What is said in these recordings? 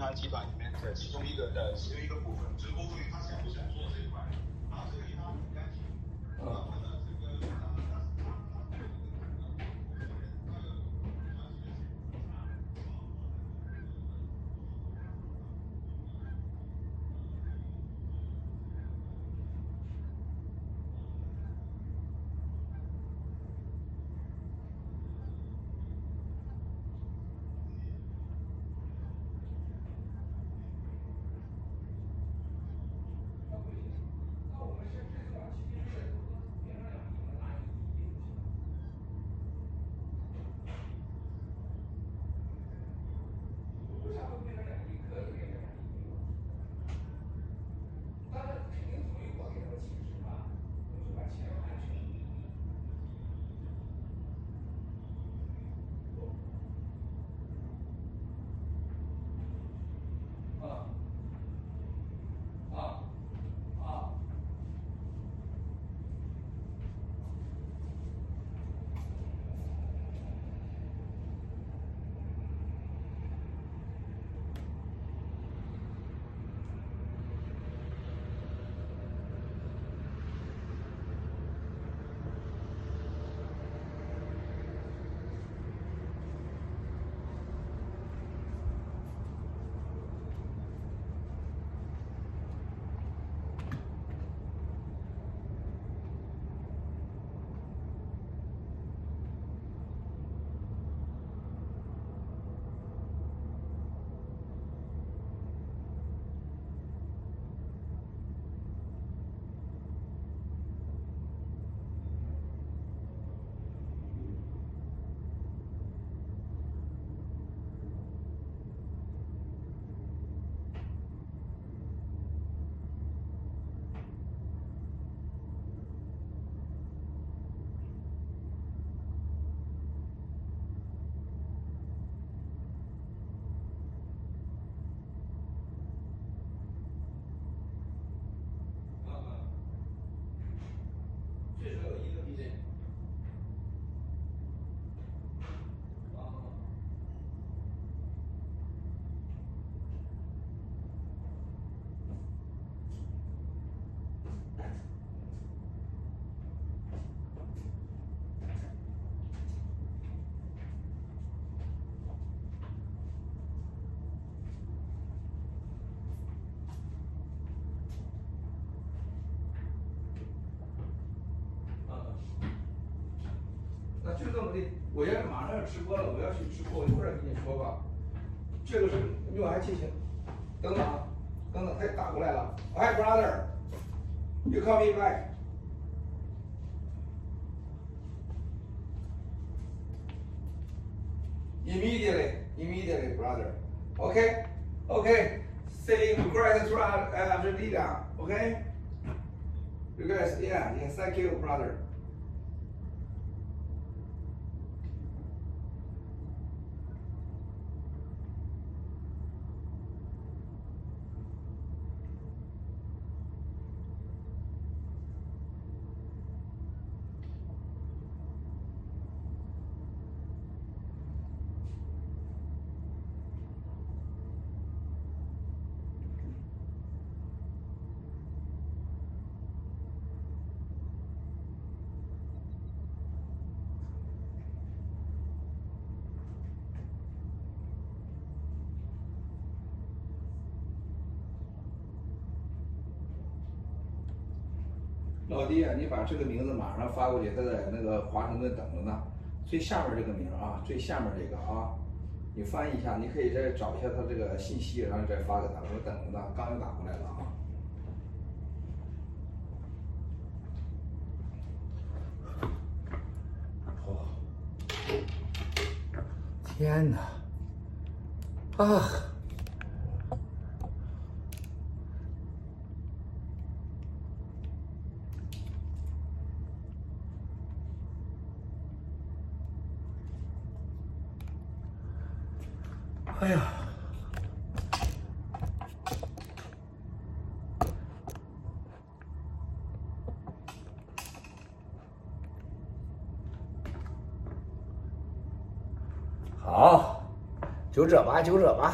行集团里面的其中一个的其中一个部分。只不过他想不想做这一块，然后这个银行很干净，啊。我要马上要直播了，我要去直播，我一会儿跟你说吧。这个是用来进行，等等啊，等等，他打过来了。Hi brother, you call me back. Immediately, immediately, brother. Okay, okay. Say great throughout Argentina. Okay. You guys, yeah, yeah. Thank you, brother. 老弟啊，你把这个名字马上发过去，他在那个华盛顿等着呢。最下面这个名啊，最下面这个啊，你翻译一下，你可以再找一下他这个信息，然后再发给他。我等着呢，刚又打过来了啊。哦，天哪！啊！哎呀，者，吧，就这吧。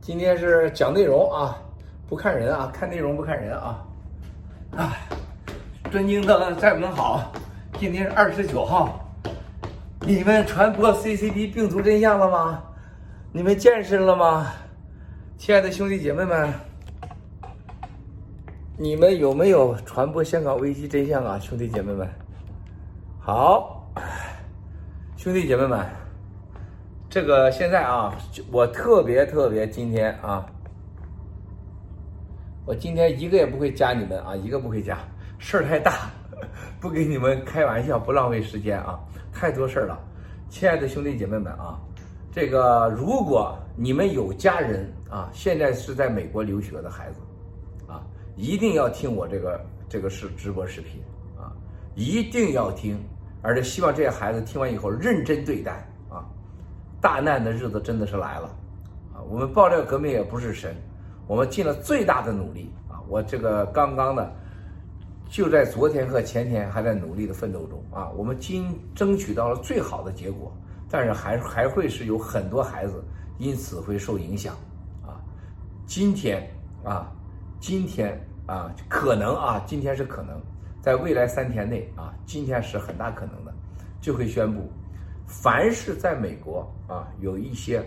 今天是讲内容啊，不看人啊，看内容不看人啊。啊，尊敬的战友们好，今天是二十九号，你们传播 CCD 病毒真相了吗？你们见识了吗？亲爱的兄弟姐妹们，你们有没有传播香港危机真相啊？兄弟姐妹们，好，兄弟姐妹们。这个现在啊，我特别特别今天啊，我今天一个也不会加你们啊，一个不会加，事儿太大，不跟你们开玩笑，不浪费时间啊，太多事儿了。亲爱的兄弟姐妹们啊，这个如果你们有家人啊，现在是在美国留学的孩子啊，一定要听我这个这个是直播视频啊，一定要听，而且希望这些孩子听完以后认真对待。大难的日子真的是来了，啊，我们爆料革命也不是神，我们尽了最大的努力啊，我这个刚刚的，就在昨天和前天还在努力的奋斗中啊，我们今争取到了最好的结果，但是还还会是有很多孩子因此会受影响，啊，今天啊，今天啊，可能啊，今天是可能，在未来三天内啊，今天是很大可能的，就会宣布。凡是在美国啊，有一些，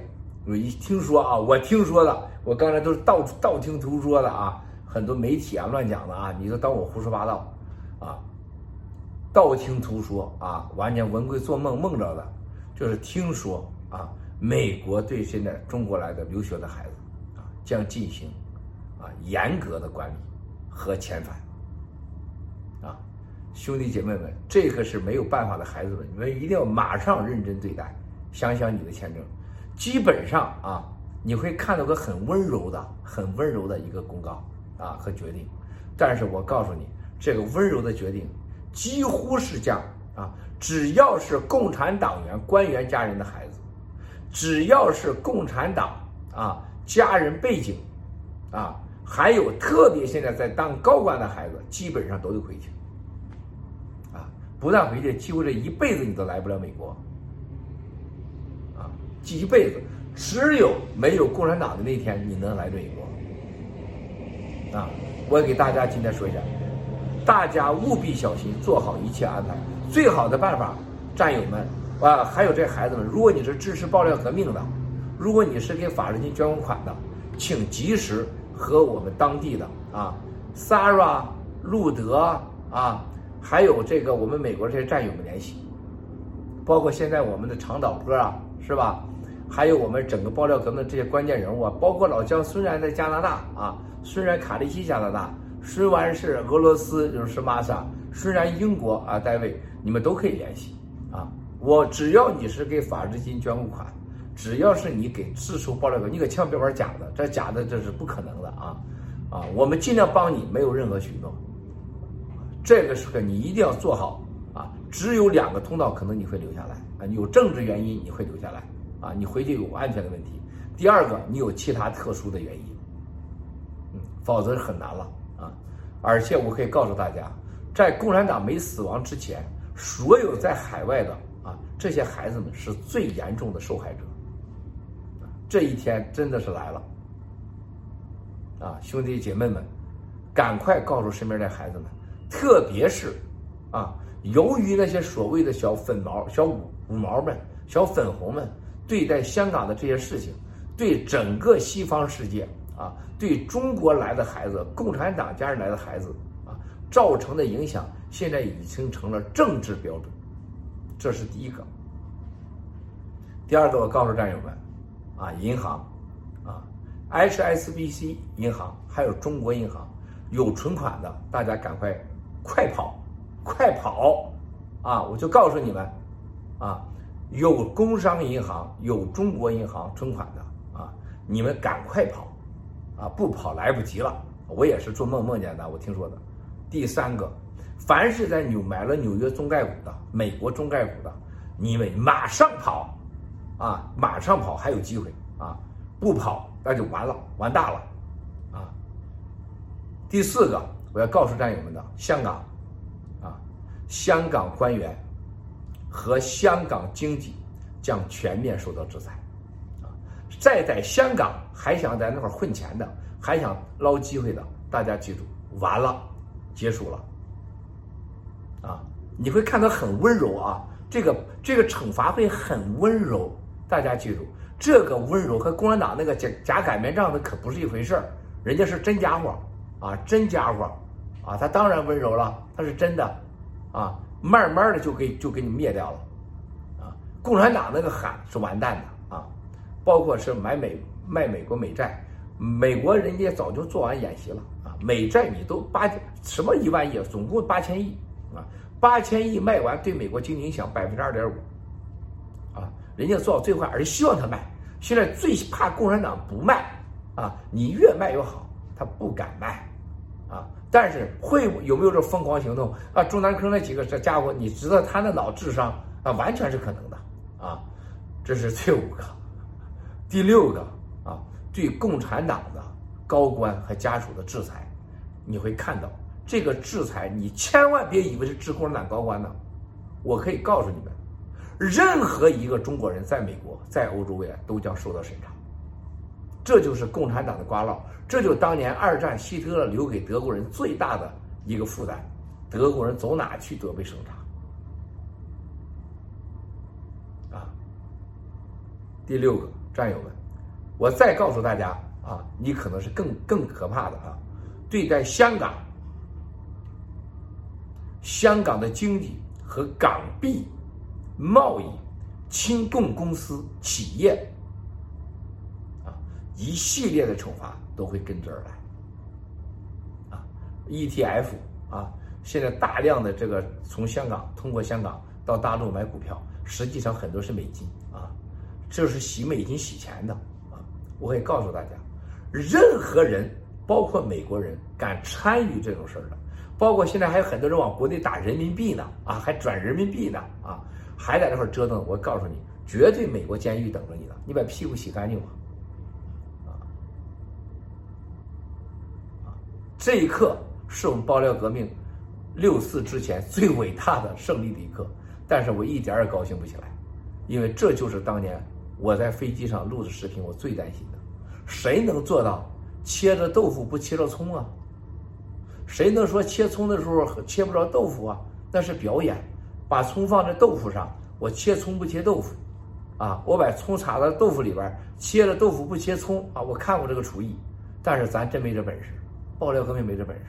有一听说啊，我听说的，我刚才都是道道听途说的啊，很多媒体啊乱讲的啊，你就当我胡说八道，啊，道听途说啊，完全文贵做梦梦着的，就是听说啊，美国对现在中国来的留学的孩子啊，将进行啊严格的管理和遣返。兄弟姐妹们，这个是没有办法的，孩子们，你们一定要马上认真对待。想想你的签证，基本上啊，你会看到个很温柔的、很温柔的一个公告啊和决定。但是我告诉你，这个温柔的决定几乎是将啊，只要是共产党员、官员家人的孩子，只要是共产党啊家人背景啊，还有特别现在在当高官的孩子，基本上都有回去。不但回去，几乎这一辈子你都来不了美国，啊，这一辈子只有没有共产党的那天，你能来美国，啊，我给大家今天说一下，大家务必小心，做好一切安排。最好的办法，战友们啊，还有这孩子们，如果你是支持爆料革命的，如果你是给法律金捐过款的，请及时和我们当地的啊，Sara、路德啊。还有这个，我们美国这些战友们联系，包括现在我们的长岛哥啊，是吧？还有我们整个爆料革命这些关键人物啊，包括老姜，虽然在加拿大啊，虽然卡利西加拿大，虽然是俄罗斯就是玛莎，虽然英国啊，单位你们都可以联系啊。我只要你是给法治金捐过款，只要是你给支持爆料革命，你可千万别玩假的，这假的这是不可能的啊啊！我们尽量帮你，没有任何许诺。这个时刻你一定要做好啊！只有两个通道可能你会留下来啊，有政治原因你会留下来啊，你回去有安全的问题。第二个，你有其他特殊的原因，嗯，否则很难了啊。而且我可以告诉大家，在共产党没死亡之前，所有在海外的啊这些孩子们是最严重的受害者。这一天真的是来了啊，兄弟姐妹们，赶快告诉身边的孩子们。特别是，啊，由于那些所谓的小粉毛、小五五毛们、小粉红们对待香港的这些事情，对整个西方世界啊，对中国来的孩子、共产党家人来的孩子啊，造成的影响，现在已经成了政治标准。这是第一个。第二个，我告诉战友们，啊，银行，啊，HSBC 银行还有中国银行有存款的，大家赶快。快跑，快跑！啊，我就告诉你们，啊，有工商银行、有中国银行存款的啊，你们赶快跑，啊，不跑来不及了。我也是做梦梦见的，我听说的。第三个，凡是在纽买了纽约中概股的、美国中概股的，你们马上跑，啊，马上跑还有机会啊，不跑那就完了，完大了，啊。第四个。我要告诉战友们的，香港，啊，香港官员和香港经济将全面受到制裁，啊，再在香港还想在那块混钱的，还想捞机会的，大家记住，完了，结束了。啊，你会看到很温柔啊，这个这个惩罚会很温柔，大家记住，这个温柔和共产党那个假假擀面杖的可不是一回事儿，人家是真家伙啊，真家伙啊，他当然温柔了，他是真的啊，慢慢的就给就给你灭掉了啊，共产党那个喊是完蛋的啊，包括是买美卖美国美债，美国人家早就做完演习了啊，美债你都八什么一万亿，总共八千亿。啊，八千亿卖完对美国经济影响百分之二点五，啊，人家做到最坏，而且希望他卖。现在最怕共产党不卖，啊，你越卖越好，他不敢卖，啊，但是会有没有这疯狂行动啊？中南坑那几个这家伙，你知道他那脑智商啊，完全是可能的，啊，这是第五个，第六个啊，对共产党的高官和家属的制裁，你会看到。这个制裁，你千万别以为是治共产党高官的，我可以告诉你们，任何一个中国人在美国、在欧洲未来都将受到审查。这就是共产党的瓜烙，这就当年二战希特勒留给德国人最大的一个负担，德国人走哪去都被审查。啊，第六个战友们，我再告诉大家啊，你可能是更更可怕的啊，对待香港。香港的经济和港币贸易、亲共公司企业，一系列的惩罚都会跟着而来。啊，ETF 啊，现在大量的这个从香港通过香港到大陆买股票，实际上很多是美金啊，这是洗美金洗钱的啊。我可以告诉大家，任何人，包括美国人，敢参与这种事儿的。包括现在还有很多人往国内打人民币呢，啊，还转人民币呢，啊，还在那块折腾。我告诉你，绝对美国监狱等着你呢，你把屁股洗干净吧，啊，啊，这一刻是我们爆料革命六四之前最伟大的胜利的一刻，但是我一点也高兴不起来，因为这就是当年我在飞机上录的视频，我最担心的，谁能做到切着豆腐不切着葱啊？谁能说切葱的时候切不着豆腐啊？那是表演，把葱放在豆腐上，我切葱不切豆腐，啊，我把葱插到豆腐里边，切了豆腐不切葱啊！我看过这个厨艺，但是咱真没这本事，爆料革命没这本事。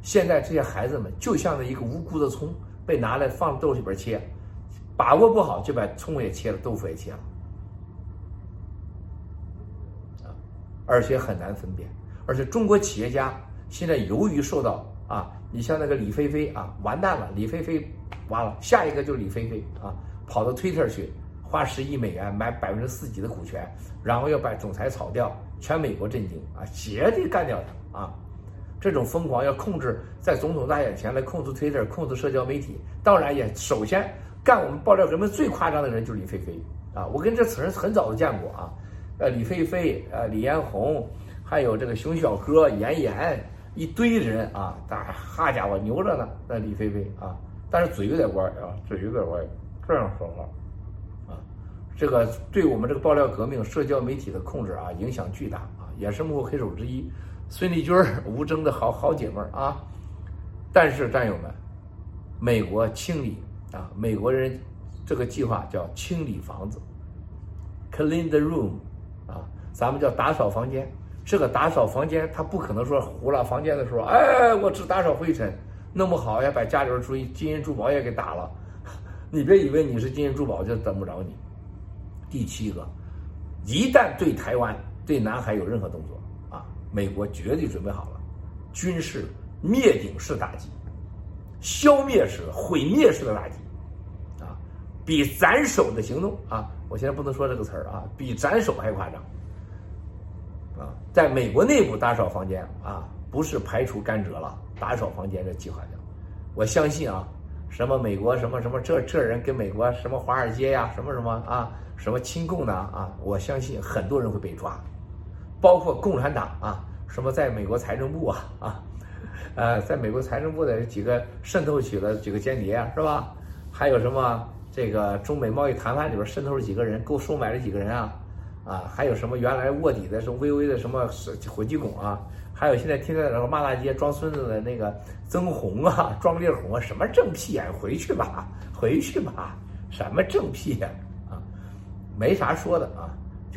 现在这些孩子们就像那一个无辜的葱，被拿来放豆里边切，把握不好就把葱也切了，豆腐也切了，啊，而且很难分辨，而且中国企业家。现在由于受到啊，你像那个李飞飞啊，完蛋了，李飞飞完了，下一个就是李飞飞啊，跑到推特去，花十亿美元买百分之四几的股权，然后要把总裁炒掉，全美国震惊啊，绝对干掉他啊！这种疯狂要控制在总统大选前来控制 Twitter，，控制社交媒体，当然也首先干我们爆料革命最夸张的人就是李飞飞啊，我跟这此人很早就见过啊，呃，李飞飞，呃，李彦宏，还有这个熊小哥，严严。一堆人啊，大哈家伙牛着呢，那李飞飞啊，但是嘴有点歪啊，嘴有点歪，这样说话啊，这个对我们这个爆料革命、社交媒体的控制啊，影响巨大啊，也是幕后黑手之一。孙立军、吴征的好好姐妹儿啊，但是战友们，美国清理啊，美国人这个计划叫清理房子，clean the room 啊，咱们叫打扫房间。这个打扫房间，他不可能说糊了房间的时候，哎，我只打扫灰尘，弄不好要，把家里边注意金银珠宝也给打了。你别以为你是金银珠宝就等不着你。第七个，一旦对台湾、对南海有任何动作，美国绝对准备好了，军事灭顶式打击，消灭式、毁灭式的打击，啊，比斩首的行动啊，我现在不能说这个词儿啊，比斩首还夸张。啊，在美国内部打扫房间啊，不是排除甘蔗了。打扫房间这计划的，我相信啊，什么美国什么什么这这人跟美国什么华尔街呀，什么什么啊，什么亲共的啊，我相信很多人会被抓，包括共产党啊，什么在美国财政部啊啊，呃，在美国财政部的几个渗透起了几个间谍啊是吧？还有什么这个中美贸易谈判里边渗透了几个人，够收买了几个人啊？啊，还有什么原来卧底的什么微微的什么火鸡拱啊，还有现在天天在那骂大街装孙子的那个曾红啊、庄丽红啊，什么正屁啊，回去吧，回去吧，什么正屁眼啊，没啥说的啊，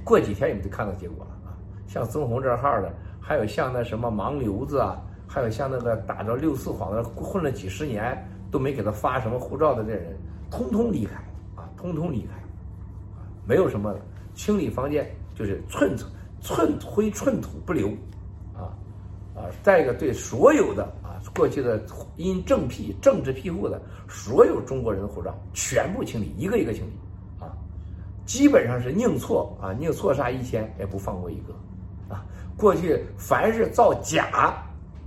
过几天你们就看到结果了，像曾红这号的，还有像那什么盲流子啊，还有像那个打着六四幌的混了几十年都没给他发什么护照的这人，通通离开啊，通通离开，没有什么。清理房间就是寸寸灰寸土不留，啊啊！再一个，对所有的啊过去的因政辟政治庇护的所有中国人的护照全部清理，一个一个清理，啊，基本上是宁错啊宁错杀一千也不放过一个，过去凡是造假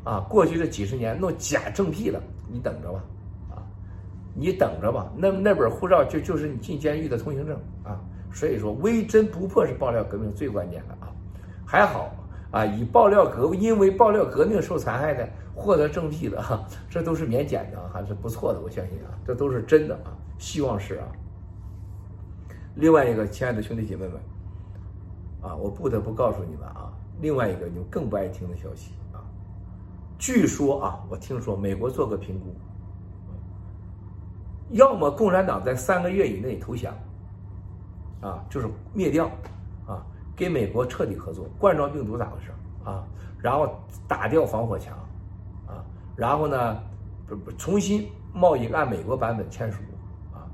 啊，过去这几十年弄假政辟的，你等着吧，啊，你等着吧，那那本护照就就是你进监狱的通行证啊。所以说，微针不破是爆料革命最关键的啊！还好啊，以爆料革因为爆料革命受残害的获得政绩的哈，这都是免检的，还是不错的。我相信啊，这都是真的啊，希望是啊。另外一个，亲爱的兄弟姐妹们啊，我不得不告诉你们啊，另外一个你们更不爱听的消息啊，据说啊，我听说美国做个评估，要么共产党在三个月以内投降。啊，就是灭掉，啊，跟美国彻底合作。冠状病毒咋回事啊？然后打掉防火墙，啊，然后呢，不不重新贸易按美国版本签署，啊，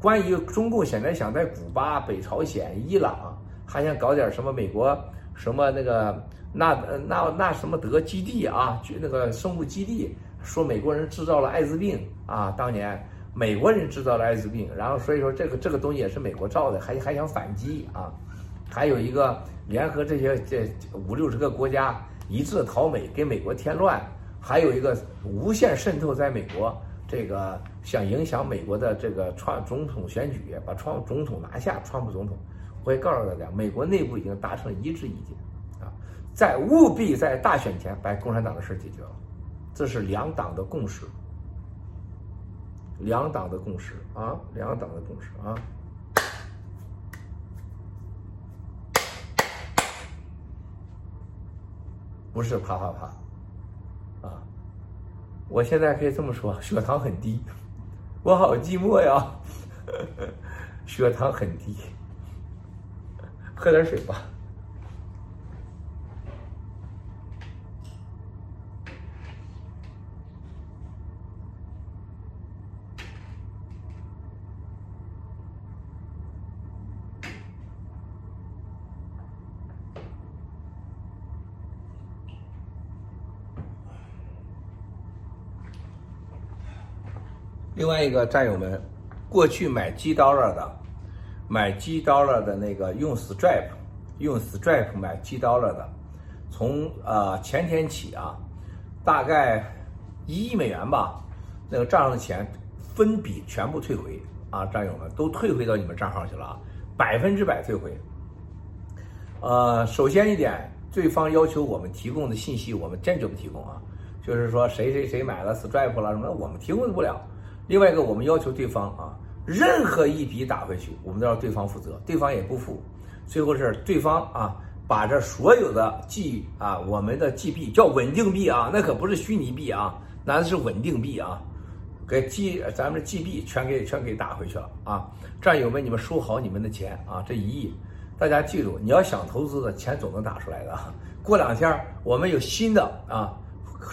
关于中共现在想在古巴、北朝鲜、伊朗还想搞点什么美国什么那个那那那什么德基地啊，就那个生物基地，说美国人制造了艾滋病啊，当年。美国人制造了艾滋病，然后所以说这个这个东西也是美国造的，还还想反击啊，还有一个联合这些这五六十个国家一致讨美，给美国添乱，还有一个无限渗透在美国，这个想影响美国的这个创总统选举，把创总统拿下，川普总统。我也告诉大家，美国内部已经达成一致意见啊，在务必在大选前把共产党的事解决了，这是两党的共识。两党的共识啊，两党的共识啊，不是啪啪啪啊！我现在可以这么说，血糖很低，我好寂寞呀，血糖很低，喝点水吧。另外一个战友们，过去买 G dollar 的，买 G dollar 的那个用 Stripe，用 Stripe 买 G dollar 的，从呃前天起啊，大概一亿美元吧，那个账上的钱分笔全部退回啊，战友们都退回到你们账号去了啊，百分之百退回。呃，首先一点，对方要求我们提供的信息，我们坚决不提供啊，就是说谁谁谁买了 Stripe 了什么，我们提供不了。另外一个，我们要求对方啊，任何一笔打回去，我们都要对方负责，对方也不付。最后是对方啊，把这所有的 G 啊，我们的 G 币叫稳定币啊，那可不是虚拟币啊，那是稳定币啊，给 G 咱们 G 币全给全给打回去了啊。战友们，你们收好你们的钱啊，这一亿，大家记住，你要想投资的钱总能打出来的。过两天我们有新的啊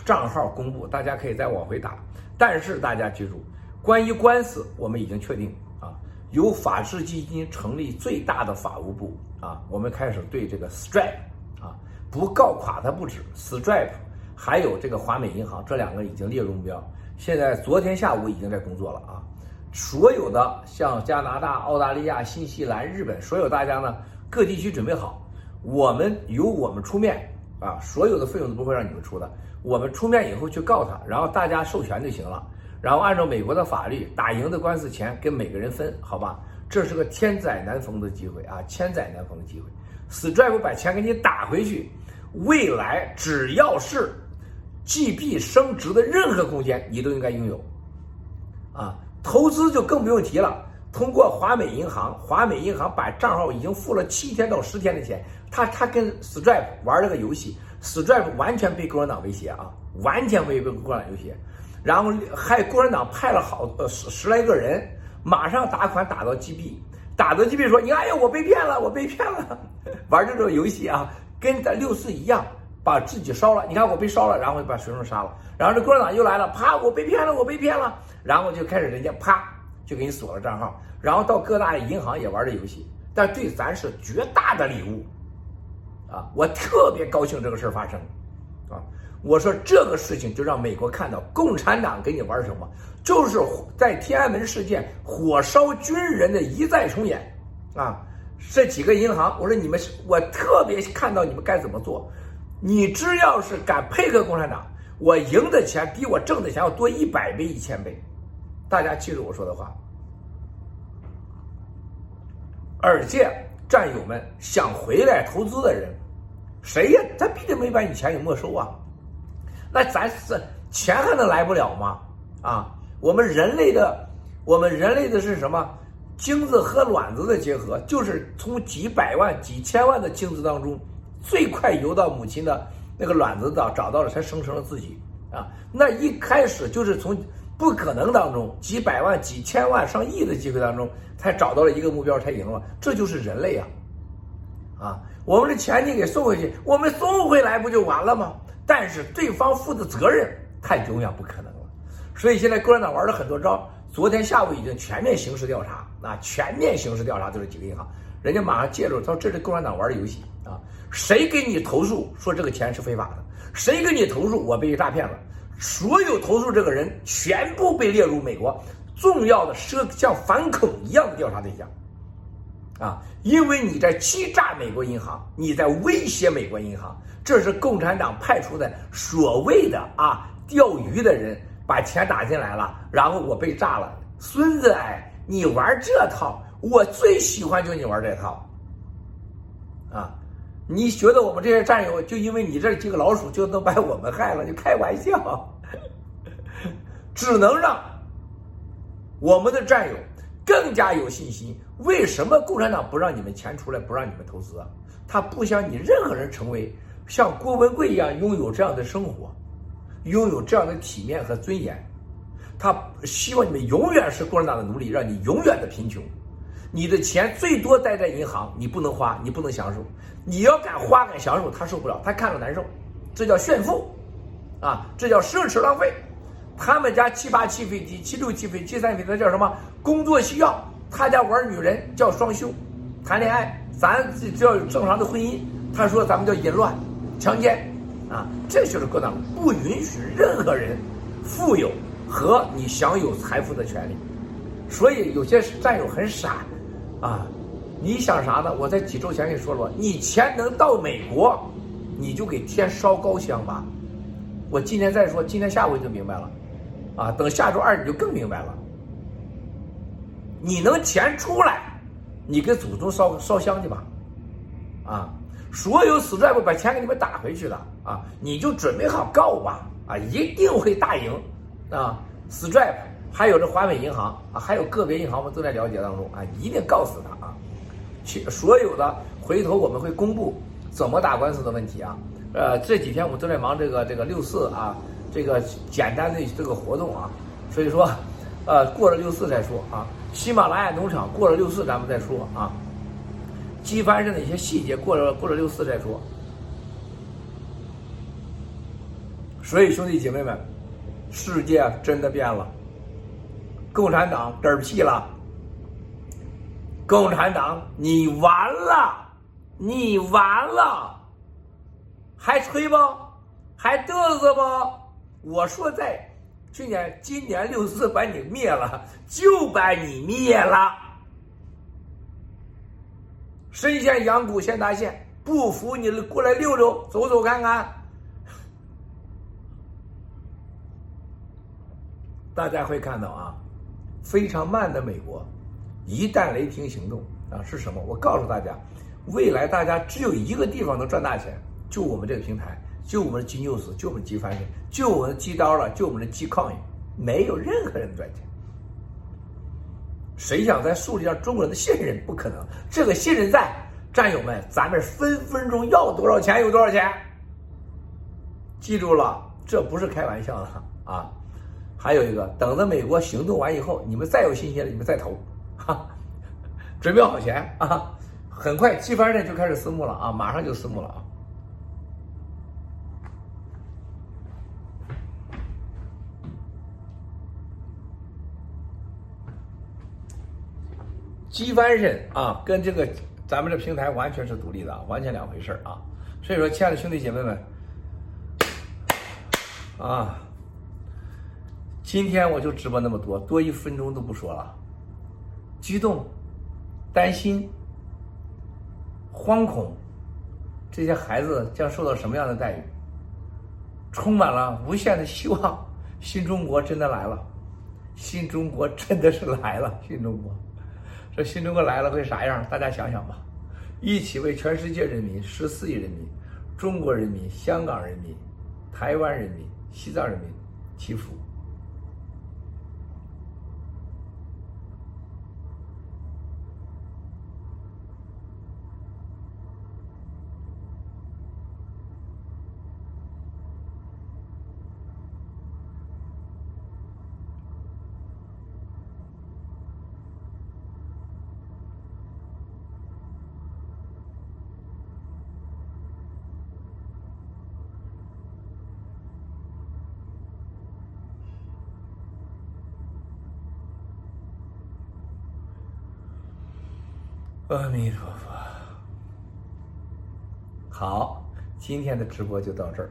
账号公布，大家可以再往回打。但是大家记住。关于官司，我们已经确定啊，由法治基金成立最大的法务部啊，我们开始对这个 Stripe 啊，不告垮它不止，Stripe 还有这个华美银行这两个已经列入目标，现在昨天下午已经在工作了啊，所有的像加拿大、澳大利亚、新西兰、日本，所有大家呢各地区准备好，我们由我们出面啊，所有的费用都不会让你们出的，我们出面以后去告他，然后大家授权就行了。然后按照美国的法律，打赢的官司钱跟每个人分，好吧？这是个千载难逢的机会啊，千载难逢的机会。Stripe 把钱给你打回去，未来只要是 GB 升值的任何空间，你都应该拥有。啊，投资就更不用提了，通过华美银行，华美银行把账号已经付了七天到十天的钱。他他跟 Stripe 玩了个游戏，Stripe 完全被共产党威胁啊，完全被被共产党威胁。然后还共产党派了好呃十十来个人，马上打款打到 GB，打到 GB 说你哎呀我被骗了，我被骗了，玩这种游戏啊，跟咱六四一样，把自己烧了。你看我被烧了，然后把学生杀了。然后这共产党又来了，啪我被骗了，我被骗了。然后就开始人家啪就给你锁了账号，然后到各大银行也玩这游戏，但对咱是绝大的礼物。啊，我特别高兴这个事儿发生，我说这个事情就让美国看到共产党跟你玩什么，就是在天安门事件火烧军人的一再重演，啊，这几个银行，我说你们，我特别看到你们该怎么做，你只要是敢配合共产党，我赢的钱比我挣的钱要多一百倍、一千倍，大家记住我说的话，而且。战友们想回来投资的人，谁呀？他必定没把你钱给没收啊！那咱是钱还能来不了吗？啊，我们人类的，我们人类的是什么？精子和卵子的结合，就是从几百万、几千万的精子当中，最快游到母亲的那个卵子的找到了，才生成了自己啊！那一开始就是从不可能当中，几百万、几千万、上亿的机会当中。才找到了一个目标，才赢了。这就是人类啊！啊，我们的钱你给送回去，我们送回来不就完了吗？但是对方负的责任，他永远不可能了。所以现在共产党玩了很多招。昨天下午已经全面刑事调查，啊，全面刑事调查就是几个银行，人家马上介入，他说这是共产党玩的游戏啊！谁给你投诉说这个钱是非法的？谁给你投诉我被诈骗了？所有投诉这个人全部被列入美国。重要的涉像反恐一样的调查对象，啊，因为你在欺诈美国银行，你在威胁美国银行，这是共产党派出的所谓的啊钓鱼的人把钱打进来了，然后我被炸了，孙子哎，你玩这套，我最喜欢就你玩这套，啊，你觉得我们这些战友就因为你这几个老鼠就能把我们害了？你开玩笑，只能让。我们的战友更加有信心。为什么共产党不让你们钱出来，不让你们投资啊？他不想你任何人成为像郭文贵一样拥有这样的生活，拥有这样的体面和尊严。他希望你们永远是共产党的奴隶，让你永远的贫穷。你的钱最多待在银行，你不能花，你不能享受。你要敢花敢享受，他受不了，他看着难受。这叫炫富，啊，这叫奢侈浪费。他们家七八七飞机，七六七飞，七三飞，那叫什么？工作需要。他家玩女人叫双休，谈恋爱，咱只要有正常的婚姻。他说咱们叫淫乱、强奸，啊，这就是共产党不允许任何人富有和你享有财富的权利。所以有些战友很傻，啊，你想啥呢？我在几周前跟你说了，你钱能到美国，你就给天烧高香吧。我今天再说，今天下午就明白了。啊，等下周二你就更明白了。你能钱出来，你给祖宗烧烧香去吧。啊，所有死债不把钱给你们打回去的啊，你就准备好告吧。啊，一定会大赢。啊，Stripe 还有这华美银行啊，还有个别银行我们都在了解当中啊，一定告死他啊。去所有的回头我们会公布怎么打官司的问题啊。呃，这几天我们都在忙这个这个六四啊。这个简单的这个活动啊，所以说，呃，过了六四再说啊。喜马拉雅农场过了六四咱们再说啊。机翻上的一些细节过了过了六四再说。所以兄弟姐妹们，世界真的变了，共产党嗝屁了，共产党你完了，你完了，还吹不？还嘚瑟不？我说在去年、今年六四把你灭了，就把你灭了。深陷阳谷先达县，不服你过来溜溜，走走看看。大家会看到啊，非常慢的美国，一旦雷霆行动啊是什么？我告诉大家，未来大家只有一个地方能赚大钱，就我们这个平台。就我们的金牛死，就我们鸡翻身，就我们的鸡刀了，就我们的鸡抗议，没有任何人赚钱。谁想再树立上中国人的信任？不可能。这个信任在，战友们，咱们分分钟要多少钱有多少钱。记住了，这不是开玩笑的啊！还有一个，等着美国行动完以后，你们再有信心了，你们再投，哈，准备好钱啊！很快，机帆身就开始私募了啊，马上就私募了啊！机帆镇啊，跟这个咱们这平台完全是独立的，完全两回事啊！所以说，亲爱的兄弟姐妹们。啊，今天我就直播那么多，多一分钟都不说了。激动、担心、惶恐，这些孩子将受到什么样的待遇？充满了无限的希望。新中国真的来了，新中国真的是来了。新中国，这新中国来了会啥样？大家想想吧。一起为全世界人民、十四亿人民、中国人民、香港人民、台湾人民。西藏人民祈福。阿弥陀佛，好，今天的直播就到这儿。